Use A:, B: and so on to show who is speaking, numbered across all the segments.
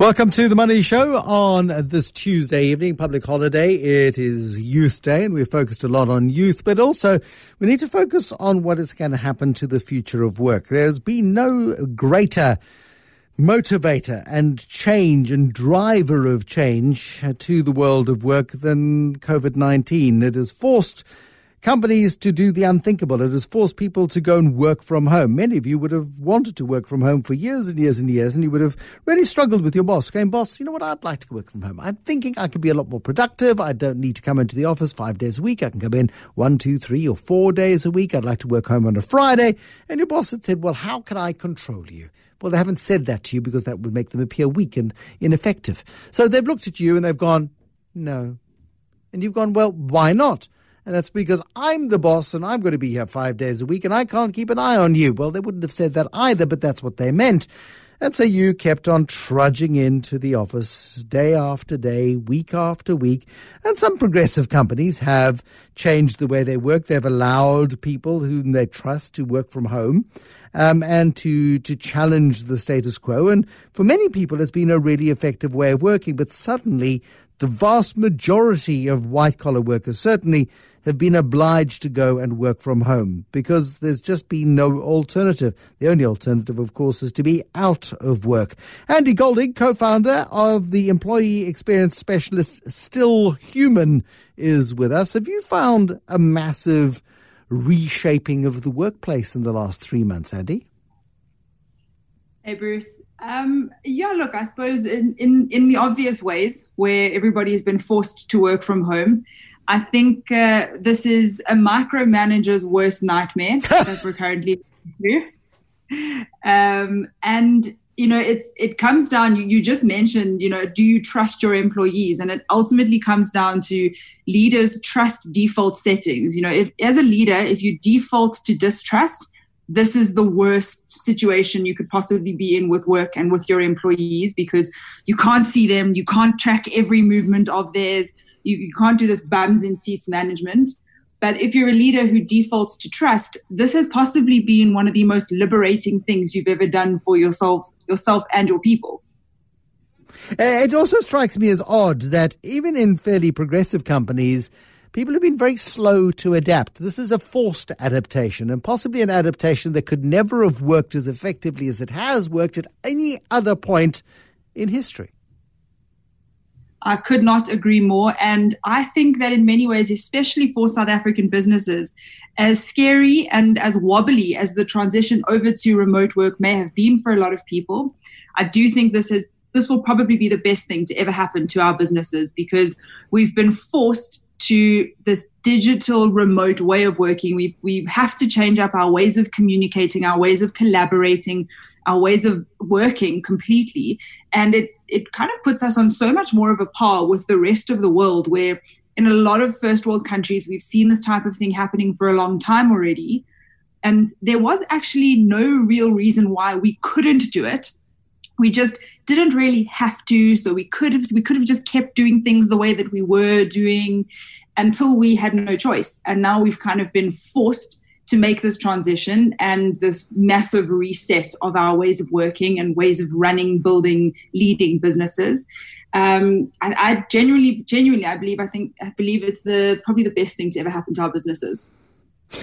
A: Welcome to the Money Show on this Tuesday evening, public holiday. It is Youth Day, and we've focused a lot on youth, but also we need to focus on what is going to happen to the future of work. There's been no greater motivator and change and driver of change to the world of work than COVID 19. It has forced companies to do the unthinkable. It has forced people to go and work from home. Many of you would have wanted to work from home for years and years and years, and you would have really struggled with your boss, going, Boss, you know what? I'd like to work from home. I'm thinking I could be a lot more productive. I don't need to come into the office five days a week. I can come in one, two, three, or four days a week. I'd like to work home on a Friday. And your boss had said, Well, how can I control you? Well, they haven't said that to you because that would make them appear weak and ineffective. So they've looked at you and they've gone, No. And you've gone, Well, why not? And that's because I'm the boss and I'm going to be here five days a week and I can't keep an eye on you. Well, they wouldn't have said that either, but that's what they meant. And so you kept on trudging into the office day after day, week after week. And some progressive companies have changed the way they work. They've allowed people whom they trust to work from home um, and to, to challenge the status quo. And for many people, it's been a really effective way of working. But suddenly, the vast majority of white collar workers, certainly have been obliged to go and work from home because there's just been no alternative. The only alternative, of course, is to be out of work. Andy Golding, co founder of the employee experience specialist Still Human, is with us. Have you found a massive reshaping of the workplace in the last three months, Andy?
B: Hey, Bruce. Um, yeah, look, I suppose in, in, in the obvious ways where everybody has been forced to work from home, I think uh, this is a micromanager's worst nightmare that we're currently through. Um, and you know, it's it comes down. You, you just mentioned, you know, do you trust your employees? And it ultimately comes down to leaders trust default settings. You know, if as a leader, if you default to distrust, this is the worst situation you could possibly be in with work and with your employees because you can't see them, you can't track every movement of theirs you, you can't do this bums in seats management. But if you're a leader who defaults to trust, this has possibly been one of the most liberating things you've ever done for yourself, yourself and your people.
A: It also strikes me as odd that even in fairly progressive companies, people have been very slow to adapt. This is a forced adaptation and possibly an adaptation that could never have worked as effectively as it has worked at any other point in history.
B: I could not agree more. And I think that in many ways, especially for South African businesses, as scary and as wobbly as the transition over to remote work may have been for a lot of people, I do think this has this will probably be the best thing to ever happen to our businesses because we've been forced to this digital remote way of working. We, we have to change up our ways of communicating, our ways of collaborating, our ways of working completely. And it, it kind of puts us on so much more of a par with the rest of the world, where in a lot of first world countries, we've seen this type of thing happening for a long time already. And there was actually no real reason why we couldn't do it. We just didn't really have to. So we could have we could have just kept doing things the way that we were doing until we had no choice. And now we've kind of been forced to make this transition and this massive reset of our ways of working and ways of running, building, leading businesses. Um, and I genuinely, genuinely, I believe, I think, I believe it's the probably the best thing to ever happen to our businesses.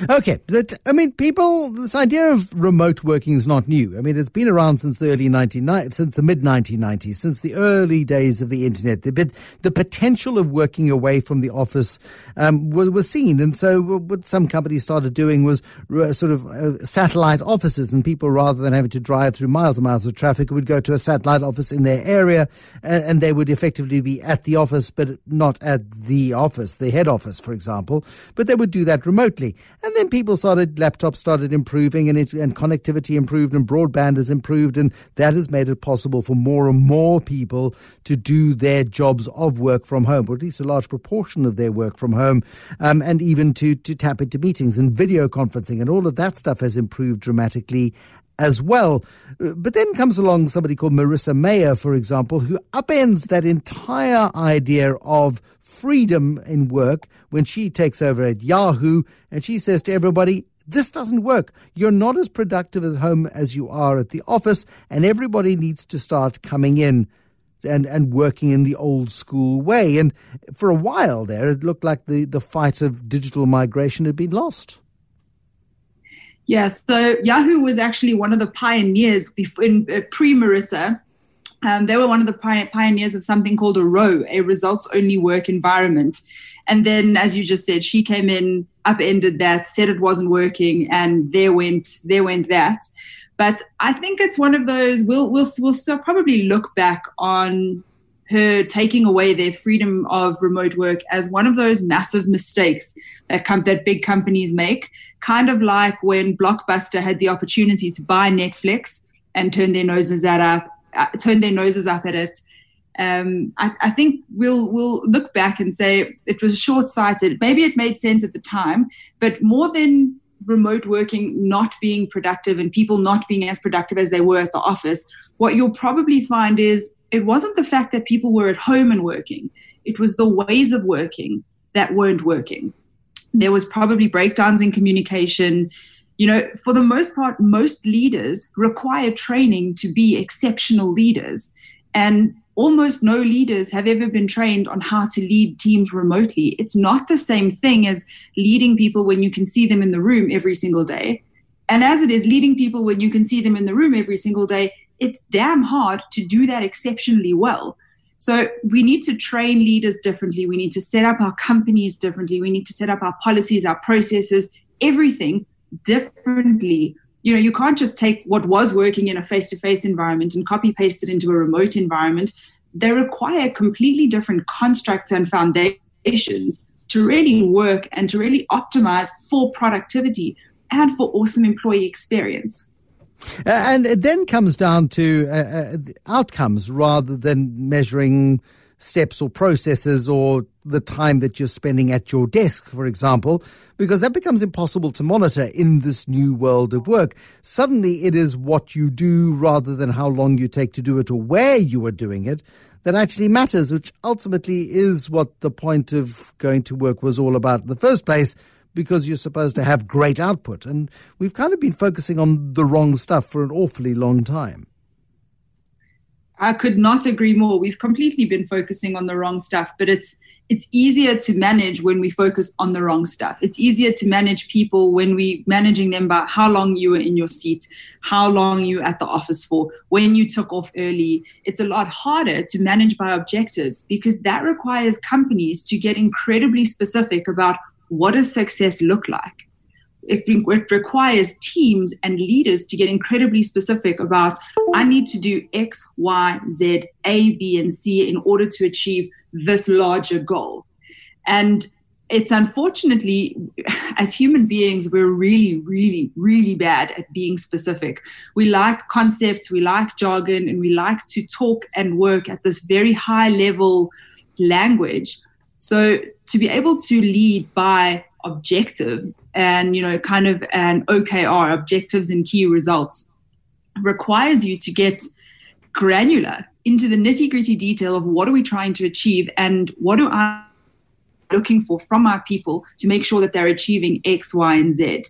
A: Okay, but I mean, people, this idea of remote working is not new. I mean, it's been around since the early 1990s, since the mid 1990s, since the early days of the internet. The, the potential of working away from the office um, was, was seen. And so what some companies started doing was uh, sort of uh, satellite offices and people rather than having to drive through miles and miles of traffic would go to a satellite office in their area and, and they would effectively be at the office, but not at the office, the head office, for example. But they would do that remotely. And then people started, laptops started improving and, it, and connectivity improved and broadband has improved. And that has made it possible for more and more people to do their jobs of work from home, or at least a large proportion of their work from home, um, and even to, to tap into meetings and video conferencing. And all of that stuff has improved dramatically as well. Uh, but then comes along somebody called Marissa Mayer, for example, who upends that entire idea of freedom in work when she takes over at Yahoo and she says to everybody, this doesn't work. You're not as productive at home as you are at the office, and everybody needs to start coming in. and, and working in the old school way. And for a while there, it looked like the, the fight of digital migration had been lost.
B: Yes, so Yahoo was actually one of the pioneers in uh, pre Marissa. Um, they were one of the pioneers of something called a ROWE, a results only work environment. And then, as you just said, she came in, upended that, said it wasn't working, and there went there went that. But I think it's one of those. We'll we'll we'll still probably look back on her taking away their freedom of remote work as one of those massive mistakes that com- that big companies make. Kind of like when Blockbuster had the opportunity to buy Netflix and turn their noses at up, turn their noses up at it. Um, I, I, think we'll we'll look back and say it was short sighted. Maybe it made sense at the time, but more than remote working not being productive and people not being as productive as they were at the office, what you'll probably find is it wasn't the fact that people were at home and working, it was the ways of working that weren't working. There was probably breakdowns in communication. You know, for the most part, most leaders require training to be exceptional leaders. And almost no leaders have ever been trained on how to lead teams remotely. It's not the same thing as leading people when you can see them in the room every single day. And as it is leading people when you can see them in the room every single day, it's damn hard to do that exceptionally well. So we need to train leaders differently. We need to set up our companies differently. We need to set up our policies, our processes, everything differently. You know, you can't just take what was working in a face-to-face environment and copy paste it into a remote environment. They require completely different constructs and foundations to really work and to really optimize for productivity and for awesome employee experience.
A: And it then comes down to uh, uh, outcomes rather than measuring steps or processes or the time that you're spending at your desk, for example, because that becomes impossible to monitor in this new world of work. Suddenly, it is what you do rather than how long you take to do it or where you are doing it that actually matters, which ultimately is what the point of going to work was all about in the first place because you're supposed to have great output. And we've kind of been focusing on the wrong stuff for an awfully long time.
B: I could not agree more. We've completely been focusing on the wrong stuff, but it's it's easier to manage when we focus on the wrong stuff. It's easier to manage people when we managing them by how long you were in your seat, how long you at the office for, when you took off early. It's a lot harder to manage by objectives because that requires companies to get incredibly specific about what does success look like? It, it, requires teams and leaders to get incredibly specific about I need to do X, Y, Z, A, B, and C in order to achieve this larger goal. And it's unfortunately, as human beings, we're really, really, really bad at being specific. We like concepts, we like jargon, and we like to talk and work at this very high level language. So to be able to lead by objective and you know kind of an OKR objectives and key results requires you to get granular into the nitty gritty detail of what are we trying to achieve and what do I looking for from our people to make sure that they're achieving X, Y, and Z.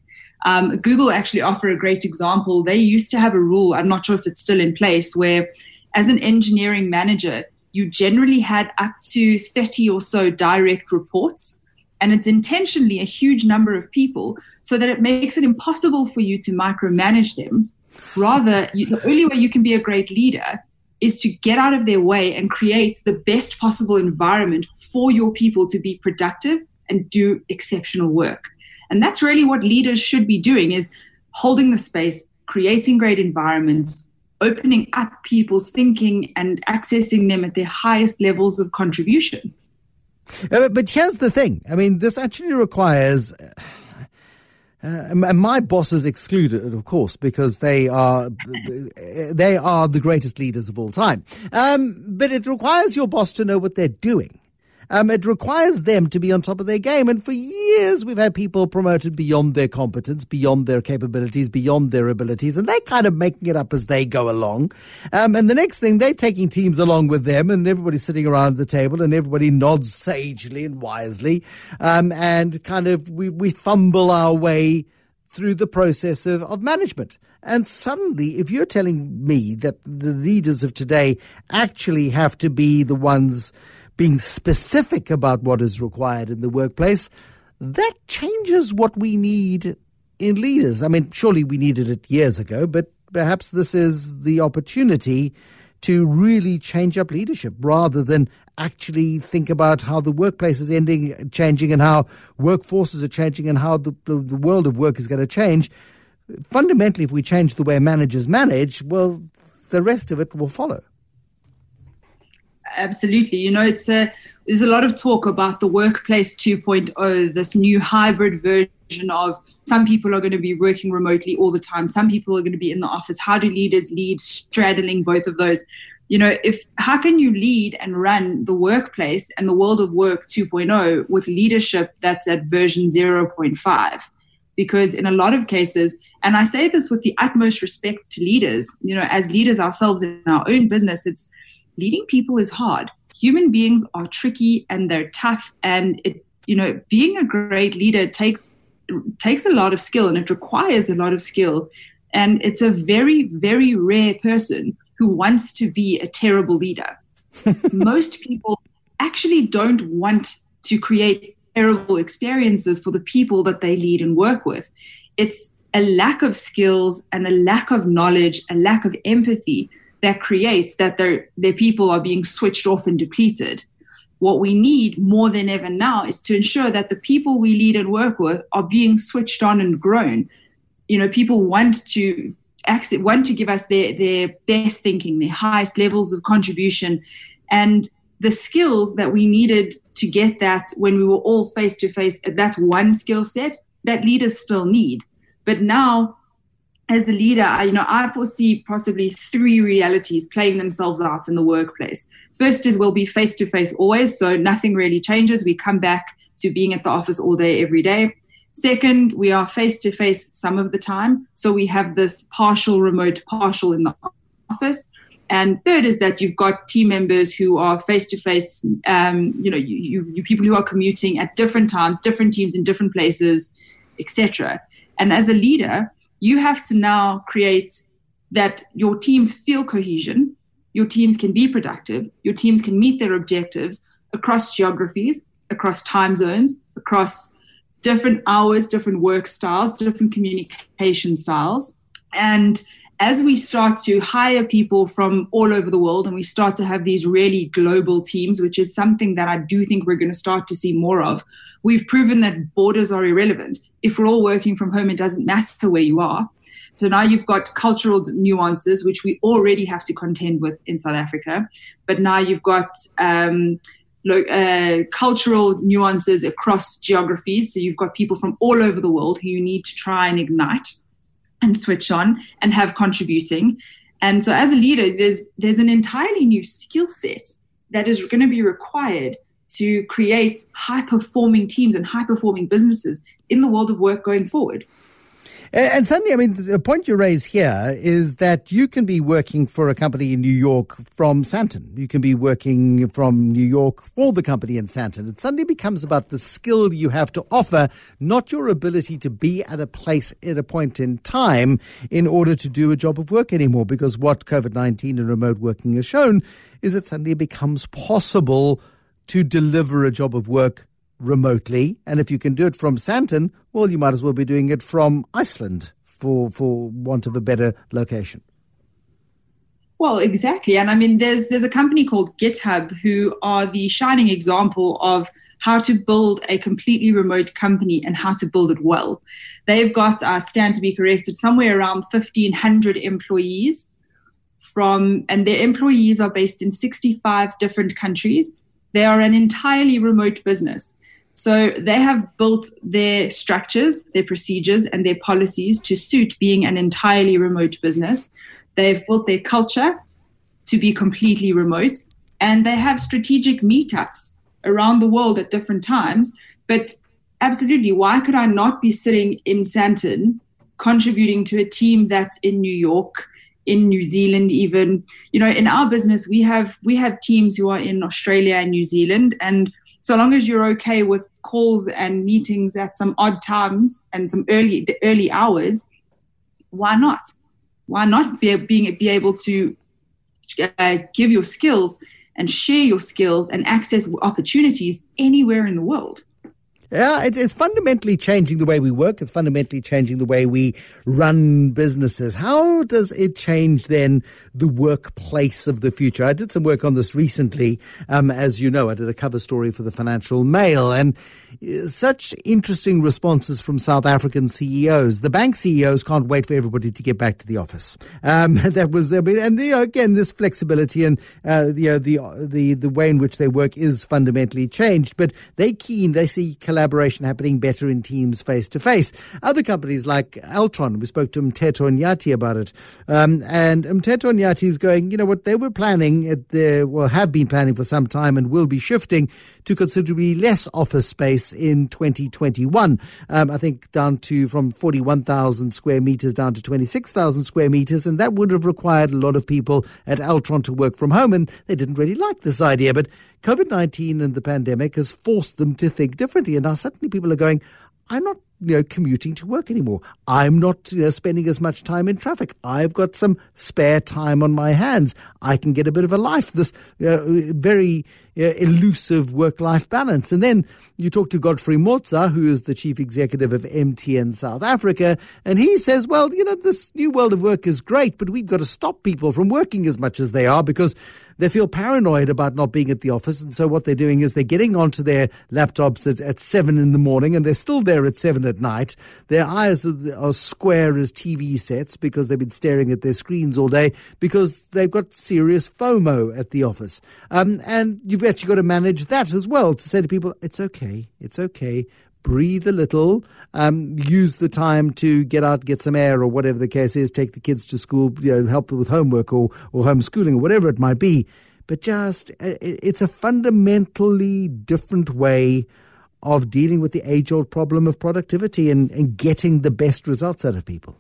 B: Um, Google actually offer a great example. They used to have a rule, I'm not sure if it's still in place, where as an engineering manager, you generally had up to 30 or so direct reports. And it's intentionally a huge number of people so that it makes it impossible for you to micromanage them. Rather, you, the only way you can be a great leader is to get out of their way and create the best possible environment for your people to be productive and do exceptional work. And that's really what leaders should be doing is holding the space, creating great environments, opening up people's thinking and accessing them at their highest levels of contribution.
A: Uh, but here's the thing I mean, this actually requires. Uh, and my bosses excluded, of course, because they are they are the greatest leaders of all time. Um, but it requires your boss to know what they're doing. Um, it requires them to be on top of their game. And for years, we've had people promoted beyond their competence, beyond their capabilities, beyond their abilities, and they're kind of making it up as they go along. Um, and the next thing, they're taking teams along with them, and everybody's sitting around the table, and everybody nods sagely and wisely, um, and kind of we, we fumble our way through the process of, of management. And suddenly, if you're telling me that the leaders of today actually have to be the ones being specific about what is required in the workplace, that changes what we need in leaders. I mean, surely we needed it years ago, but perhaps this is the opportunity to really change up leadership rather than actually think about how the workplace is ending, changing, and how workforces are changing, and how the, the world of work is going to change. Fundamentally, if we change the way managers manage, well, the rest of it will follow.
B: Absolutely. You know, it's a there's a lot of talk about the workplace 2.0, this new hybrid version of some people are going to be working remotely all the time, some people are going to be in the office. How do leaders lead straddling both of those? You know, if how can you lead and run the workplace and the world of work 2.0 with leadership that's at version 0.5? Because in a lot of cases, and I say this with the utmost respect to leaders, you know, as leaders ourselves in our own business, it's leading people is hard. Human beings are tricky and they're tough, and it you know being a great leader takes takes a lot of skill and it requires a lot of skill. And it's a very very rare person who wants to be a terrible leader. Most people actually don't want to create terrible experiences for the people that they lead and work with. It's a lack of skills and a lack of knowledge, a lack of empathy that creates that their, their people are being switched off and depleted. What we need more than ever now is to ensure that the people we lead and work with are being switched on and grown. You know, people want to access, want to give us their, their best thinking, their highest levels of contribution. And the skills that we needed to get that when we were all face to face, that's one skill set that leaders still need. But now as a leader, I, you know, I foresee possibly three realities playing themselves out in the workplace. First is we'll be face to face always, so nothing really changes. We come back to being at the office all day, every day. Second, we are face to face some of the time, so we have this partial remote, partial in the office. And third is that you've got team members who are face to face, you know, you, you, you people who are commuting at different times, different teams in different places, etc. And as a leader, you have to now create that your teams feel cohesion, your teams can be productive, your teams can meet their objectives across geographies, across time zones, across different hours, different work styles, different communication styles. And as we start to hire people from all over the world and we start to have these really global teams, which is something that I do think we're going to start to see more of, we've proven that borders are irrelevant. If we're all working from home, it doesn't matter where you are. So now you've got cultural nuances, which we already have to contend with in South Africa. But now you've got um, uh, cultural nuances across geographies. So you've got people from all over the world who you need to try and ignite and switch on and have contributing. And so as a leader, there's there's an entirely new skill set that is going to be required to create high performing teams and high performing businesses in the world of work going forward.
A: And suddenly, I mean, the point you raise here is that you can be working for a company in New York from Sandton. You can be working from New York for the company in Sandton. It suddenly becomes about the skill you have to offer, not your ability to be at a place at a point in time in order to do a job of work anymore. Because what COVID 19 and remote working has shown is that suddenly it becomes possible to deliver a job of work remotely. And if you can do it from Sandton, well, you might as well be doing it from Iceland for, for want of a better location.
B: Well, exactly. And I mean, there's there's a company called GitHub who are the shining example of how to build a completely remote company and how to build it well. They've got, uh, stand to be corrected, somewhere around 1,500 employees from, and their employees are based in 65 different countries. They are an entirely remote business. So they have built their structures, their procedures, and their policies to suit being an entirely remote business. They've built their culture to be completely remote, and they have strategic meetups around the world at different times. But absolutely, why could I not be sitting in Sandton contributing to a team that's in New York? in New Zealand even you know in our business we have we have teams who are in Australia and New Zealand and so long as you're okay with calls and meetings at some odd times and some early early hours, why not? why not be, being, be able to uh, give your skills and share your skills and access opportunities anywhere in the world?
A: Yeah, it, it's fundamentally changing the way we work. It's fundamentally changing the way we run businesses. How does it change then the workplace of the future? I did some work on this recently. Um, as you know, I did a cover story for the Financial Mail and such interesting responses from South African CEOs. The bank CEOs can't wait for everybody to get back to the office. Um, that was, and you know, again, this flexibility and uh, you know, the the the way in which they work is fundamentally changed. But they keen, they see collaboration happening better in teams face to face. Other companies like Altron, we spoke to Mteto Nyati about it. Um, and Mteto Nyati is going, you know what, they were planning, at the, well, have been planning for some time and will be shifting to considerably less office space in 2021. Um, I think down to from 41,000 square meters down to 26,000 square meters. And that would have required a lot of people at Altron to work from home. And they didn't really like this idea. But COVID 19 and the pandemic has forced them to think differently. And now suddenly people are going, I'm not you know, commuting to work anymore. I'm not you know, spending as much time in traffic. I've got some spare time on my hands. I can get a bit of a life. This uh, very uh, elusive work-life balance. And then you talk to Godfrey Motsa, who is the chief executive of MTN South Africa, and he says, "Well, you know, this new world of work is great, but we've got to stop people from working as much as they are because." they feel paranoid about not being at the office. And so what they're doing is they're getting onto their laptops at, at seven in the morning and they're still there at seven at night. Their eyes are, are square as TV sets because they've been staring at their screens all day because they've got serious FOMO at the office. Um, and you've actually got to manage that as well to say to people, it's okay, it's okay breathe a little, um, use the time to get out, get some air, or whatever the case is, take the kids to school, you know, help them with homework or, or homeschooling or whatever it might be. But just, it's a fundamentally different way of dealing with the age old problem of productivity and, and getting the best results out of people.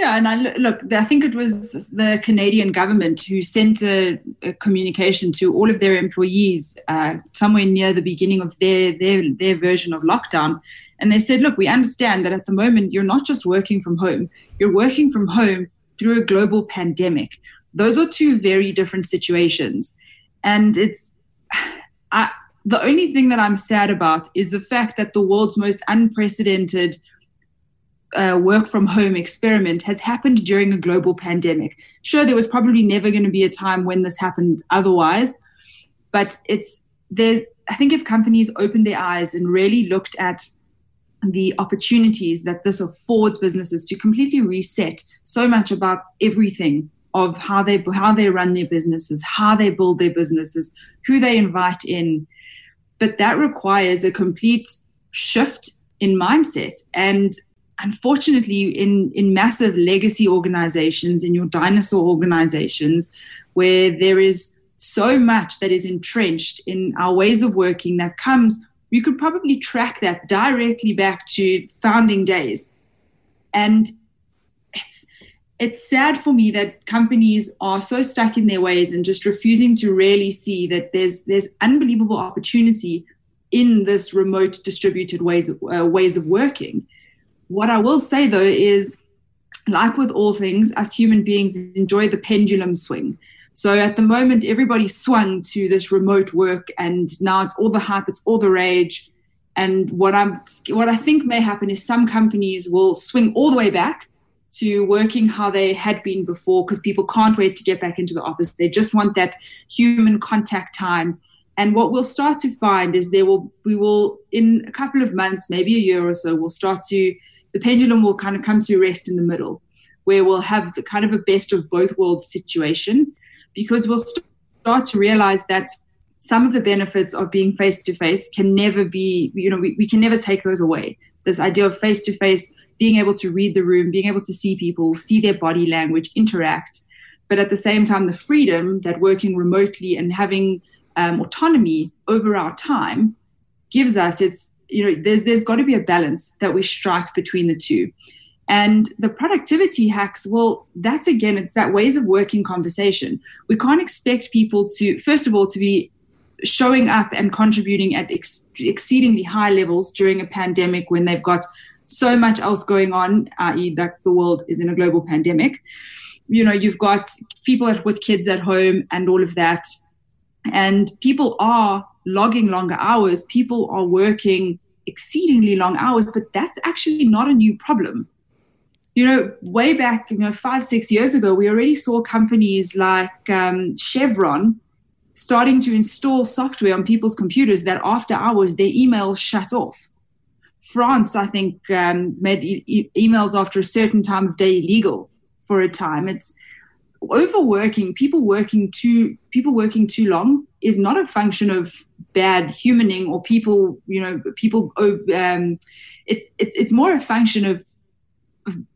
B: Yeah, and I look, I think it was the Canadian government who sent a, a communication to all of their employees uh, somewhere near the beginning of their, their their version of lockdown, and they said, "Look, we understand that at the moment you're not just working from home; you're working from home through a global pandemic. Those are two very different situations, and it's." I, the only thing that I'm sad about is the fact that the world's most unprecedented uh, work from home experiment has happened during a global pandemic. Sure, there was probably never going to be a time when this happened otherwise, but it's there. I think if companies opened their eyes and really looked at the opportunities that this affords businesses to completely reset so much about everything of how they how they run their businesses, how they build their businesses, who they invite in, but that requires a complete shift in mindset and unfortunately, in, in massive legacy organizations, in your dinosaur organizations, where there is so much that is entrenched in our ways of working that comes, you could probably track that directly back to founding days. And it's it's sad for me that companies are so stuck in their ways and just refusing to really see that there's there's unbelievable opportunity in this remote distributed ways of uh, ways of working what I will say though is, like with all things, us human beings enjoy the pendulum swing. So at the moment, everybody swung to this remote work, and now it's all the hype, it's all the rage. And what I'm, what I think may happen is some companies will swing all the way back to working how they had been before, because people can't wait to get back into the office. They just want that human contact time. And what we'll start to find is there will, we will, in a couple of months, maybe a year or so, we'll start to the pendulum will kind of come to rest in the middle, where we'll have the kind of a best of both worlds situation, because we'll start to realize that some of the benefits of being face to face can never be, you know, we, we can never take those away. This idea of face to face, being able to read the room, being able to see people, see their body language, interact, but at the same time, the freedom that working remotely and having um, autonomy over our time gives us, it's you know there's there's got to be a balance that we strike between the two. And the productivity hacks well that's again it's that ways of working conversation. We can't expect people to first of all to be showing up and contributing at ex- exceedingly high levels during a pandemic when they've got so much else going on, i.e., that the world is in a global pandemic. You know, you've got people with kids at home and all of that. And people are logging longer hours, people are working exceedingly long hours, but that's actually not a new problem. You know, way back, you know, five, six years ago, we already saw companies like um, Chevron starting to install software on people's computers that after hours their emails shut off. France, I think, um, made e- emails after a certain time of day illegal for a time. It's overworking, people working too, people working too long is not a function of bad humaning or people, you know, people. Um, it's it's it's more a function of of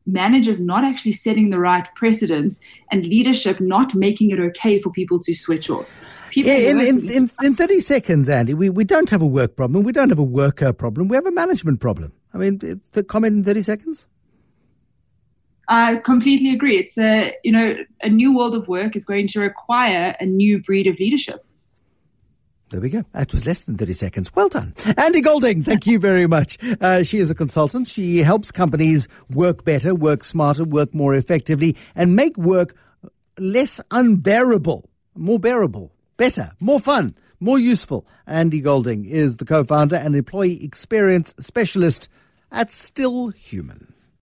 B: managers not actually setting the right precedents and leadership not making it okay for people to switch off.
A: People in, in, in, in, 30 seconds, Andy, we, we don't have a work problem. We don't have a worker problem. We have a management problem. I mean, the comment in 30 seconds?
B: I completely agree. It's a, you know, a new world of work is going to require a new breed of leadership.
A: There we go. That was less than 30 seconds. Well done. Andy Golding, thank you very much. Uh, she is a consultant. She helps companies work better, work smarter, work more effectively, and make work less unbearable, more bearable better, more fun, more useful. Andy Golding is the co founder and employee experience specialist at Still Human.